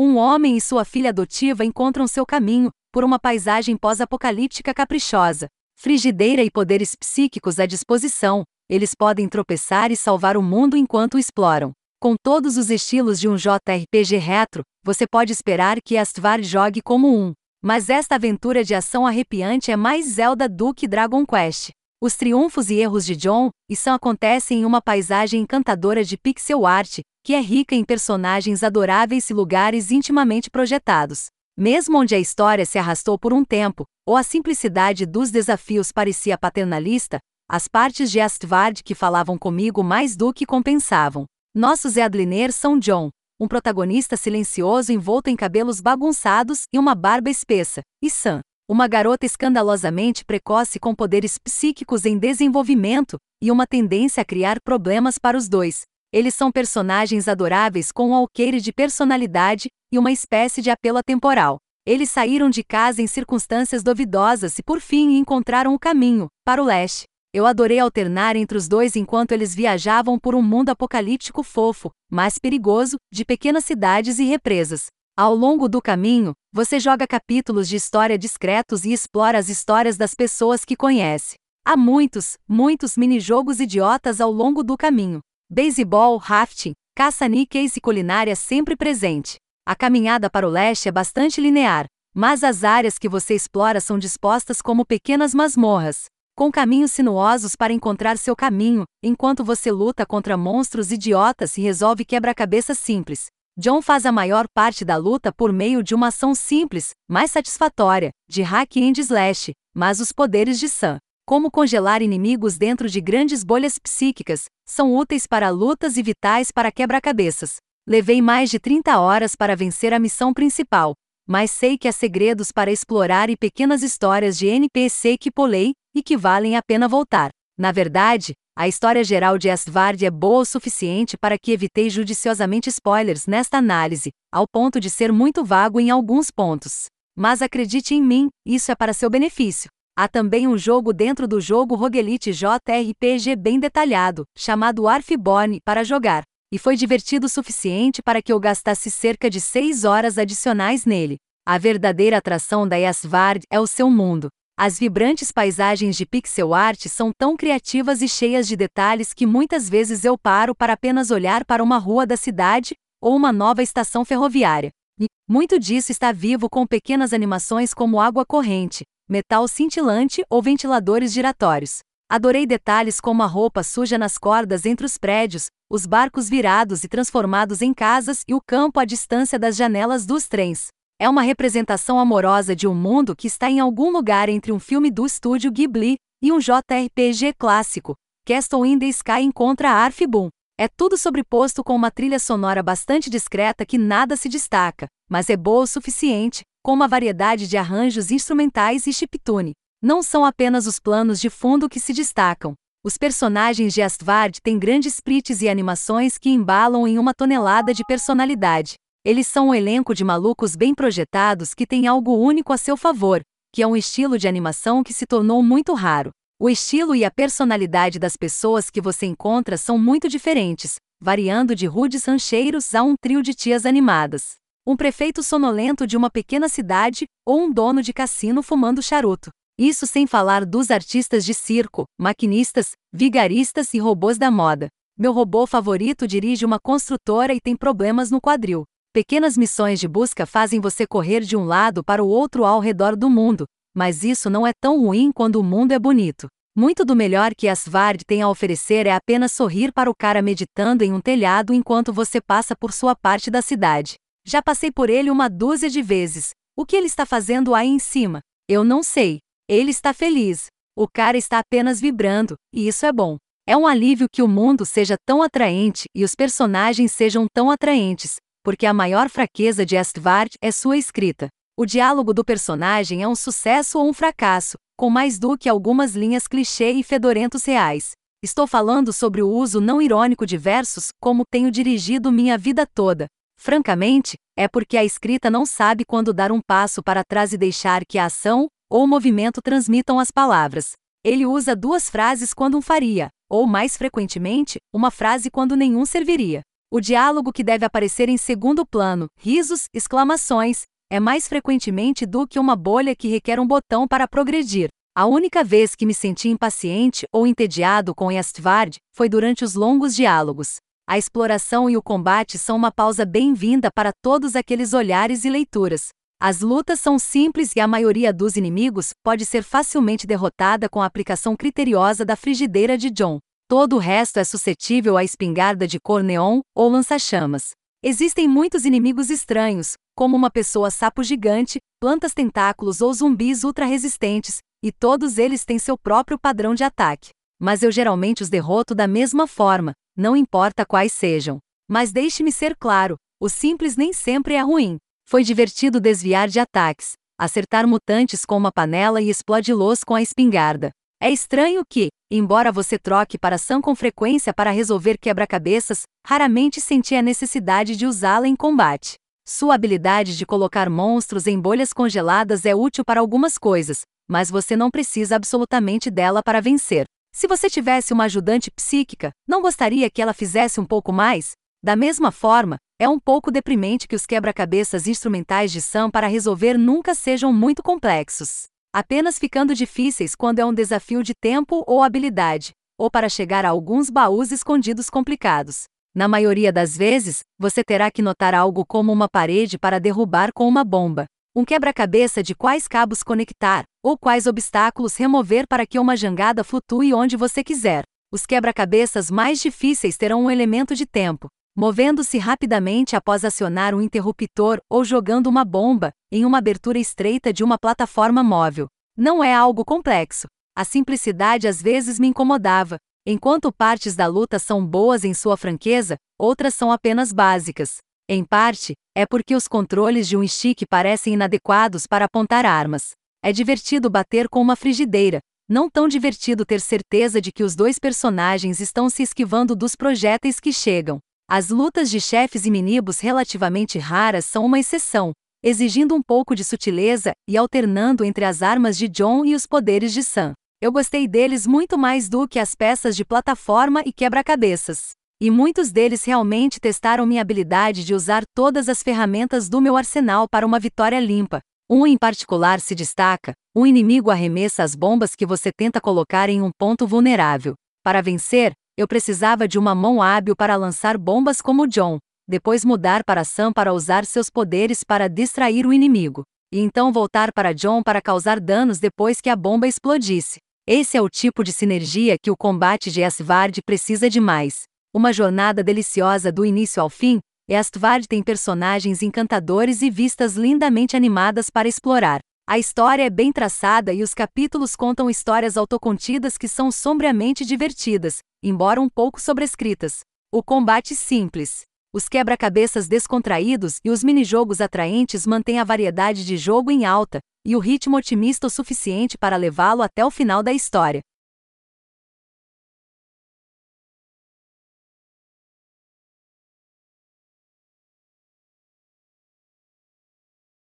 Um homem e sua filha adotiva encontram seu caminho, por uma paisagem pós-apocalíptica caprichosa. Frigideira e poderes psíquicos à disposição, eles podem tropeçar e salvar o mundo enquanto o exploram. Com todos os estilos de um JRPG retro, você pode esperar que Astvard jogue como um. Mas esta aventura de ação arrepiante é mais Zelda do que Dragon Quest. Os triunfos e erros de John e Sam acontecem em uma paisagem encantadora de pixel art, que é rica em personagens adoráveis e lugares intimamente projetados. Mesmo onde a história se arrastou por um tempo, ou a simplicidade dos desafios parecia paternalista, as partes de Astvard que falavam comigo mais do que compensavam. Nossos Eadliner são John, um protagonista silencioso envolto em cabelos bagunçados e uma barba espessa, e Sam, uma garota escandalosamente precoce com poderes psíquicos em desenvolvimento e uma tendência a criar problemas para os dois. Eles são personagens adoráveis com um alqueire de personalidade e uma espécie de apelo atemporal. Eles saíram de casa em circunstâncias duvidosas e por fim encontraram o caminho para o leste. Eu adorei alternar entre os dois enquanto eles viajavam por um mundo apocalíptico fofo, mas perigoso, de pequenas cidades e represas. Ao longo do caminho, você joga capítulos de história discretos e explora as histórias das pessoas que conhece. Há muitos, muitos mini-jogos idiotas ao longo do caminho. Beisebol, rafting, caça-níqueis e culinária sempre presente. A caminhada para o leste é bastante linear, mas as áreas que você explora são dispostas como pequenas masmorras, com caminhos sinuosos para encontrar seu caminho, enquanto você luta contra monstros idiotas e resolve quebra-cabeças simples. John faz a maior parte da luta por meio de uma ação simples, mais satisfatória, de hack and slash, mas os poderes de Sam, como congelar inimigos dentro de grandes bolhas psíquicas, são úteis para lutas e vitais para quebra-cabeças. Levei mais de 30 horas para vencer a missão principal, mas sei que há segredos para explorar e pequenas histórias de NPC que pulei e que valem a pena voltar. Na verdade, a história geral de Astvard é boa o suficiente para que evitei judiciosamente spoilers nesta análise, ao ponto de ser muito vago em alguns pontos. Mas acredite em mim, isso é para seu benefício. Há também um jogo dentro do jogo Roguelite JRPG bem detalhado, chamado Arfborn, para jogar. E foi divertido o suficiente para que eu gastasse cerca de 6 horas adicionais nele. A verdadeira atração da Asvard é o seu mundo. As vibrantes paisagens de pixel art são tão criativas e cheias de detalhes que muitas vezes eu paro para apenas olhar para uma rua da cidade ou uma nova estação ferroviária. E muito disso está vivo com pequenas animações como água corrente, metal cintilante ou ventiladores giratórios. Adorei detalhes como a roupa suja nas cordas entre os prédios, os barcos virados e transformados em casas e o campo à distância das janelas dos trens é uma representação amorosa de um mundo que está em algum lugar entre um filme do estúdio Ghibli e um JRPG clássico. Castle in the Sky encontra Arf Boom. É tudo sobreposto com uma trilha sonora bastante discreta que nada se destaca, mas é boa o suficiente, com uma variedade de arranjos instrumentais e chiptune. Não são apenas os planos de fundo que se destacam. Os personagens de Astvard têm grandes sprites e animações que embalam em uma tonelada de personalidade. Eles são um elenco de malucos bem projetados que tem algo único a seu favor, que é um estilo de animação que se tornou muito raro. O estilo e a personalidade das pessoas que você encontra são muito diferentes, variando de rudes rancheiros a um trio de tias animadas. Um prefeito sonolento de uma pequena cidade ou um dono de cassino fumando charuto. Isso sem falar dos artistas de circo, maquinistas, vigaristas e robôs da moda. Meu robô favorito dirige uma construtora e tem problemas no quadril. Pequenas missões de busca fazem você correr de um lado para o outro ao redor do mundo, mas isso não é tão ruim quando o mundo é bonito. Muito do melhor que Asvard tem a oferecer é apenas sorrir para o cara meditando em um telhado enquanto você passa por sua parte da cidade. Já passei por ele uma dúzia de vezes. O que ele está fazendo aí em cima? Eu não sei. Ele está feliz. O cara está apenas vibrando, e isso é bom. É um alívio que o mundo seja tão atraente e os personagens sejam tão atraentes, porque a maior fraqueza de Astvard é sua escrita. O diálogo do personagem é um sucesso ou um fracasso, com mais do que algumas linhas clichê e fedorentos reais. Estou falando sobre o uso não irônico de versos, como tenho dirigido minha vida toda. Francamente, é porque a escrita não sabe quando dar um passo para trás e deixar que a ação ou o movimento transmitam as palavras. Ele usa duas frases quando um faria, ou mais frequentemente, uma frase quando nenhum serviria. O diálogo que deve aparecer em segundo plano, risos, exclamações, é mais frequentemente do que uma bolha que requer um botão para progredir. A única vez que me senti impaciente ou entediado com Estvard foi durante os longos diálogos. A exploração e o combate são uma pausa bem-vinda para todos aqueles olhares e leituras. As lutas são simples e a maioria dos inimigos pode ser facilmente derrotada com a aplicação criteriosa da frigideira de John. Todo o resto é suscetível à espingarda de cor neon ou lança-chamas. Existem muitos inimigos estranhos, como uma pessoa sapo gigante, plantas tentáculos ou zumbis ultra-resistentes, e todos eles têm seu próprio padrão de ataque. Mas eu geralmente os derroto da mesma forma, não importa quais sejam. Mas deixe-me ser claro: o simples nem sempre é ruim. Foi divertido desviar de ataques, acertar mutantes com uma panela e explode-los com a espingarda. É estranho que, embora você troque para Sam com frequência para resolver quebra-cabeças, raramente senti a necessidade de usá-la em combate. Sua habilidade de colocar monstros em bolhas congeladas é útil para algumas coisas, mas você não precisa absolutamente dela para vencer. Se você tivesse uma ajudante psíquica, não gostaria que ela fizesse um pouco mais? Da mesma forma, é um pouco deprimente que os quebra-cabeças instrumentais de Sam para resolver nunca sejam muito complexos, apenas ficando difíceis quando é um desafio de tempo ou habilidade, ou para chegar a alguns baús escondidos complicados. Na maioria das vezes, você terá que notar algo como uma parede para derrubar com uma bomba, um quebra-cabeça de quais cabos conectar, ou quais obstáculos remover para que uma jangada flutue onde você quiser. Os quebra-cabeças mais difíceis terão um elemento de tempo, movendo-se rapidamente após acionar um interruptor ou jogando uma bomba em uma abertura estreita de uma plataforma móvel. Não é algo complexo. A simplicidade às vezes me incomodava. Enquanto partes da luta são boas em sua franqueza, outras são apenas básicas. Em parte, é porque os controles de um stick parecem inadequados para apontar armas. É divertido bater com uma frigideira, não tão divertido ter certeza de que os dois personagens estão se esquivando dos projéteis que chegam. As lutas de chefes e minibos relativamente raras são uma exceção, exigindo um pouco de sutileza e alternando entre as armas de John e os poderes de Sam. Eu gostei deles muito mais do que as peças de plataforma e quebra-cabeças. E muitos deles realmente testaram minha habilidade de usar todas as ferramentas do meu arsenal para uma vitória limpa. Um em particular se destaca: um inimigo arremessa as bombas que você tenta colocar em um ponto vulnerável. Para vencer, eu precisava de uma mão hábil para lançar bombas como John, depois mudar para Sam para usar seus poderes para distrair o inimigo, e então voltar para John para causar danos depois que a bomba explodisse. Esse é o tipo de sinergia que o combate de Asvard precisa de mais. Uma jornada deliciosa do início ao fim, Astvard tem personagens encantadores e vistas lindamente animadas para explorar. A história é bem traçada e os capítulos contam histórias autocontidas que são sombriamente divertidas, embora um pouco sobrescritas. O combate simples, os quebra-cabeças descontraídos e os minijogos atraentes mantêm a variedade de jogo em alta, e o ritmo otimista o suficiente para levá-lo até o final da história.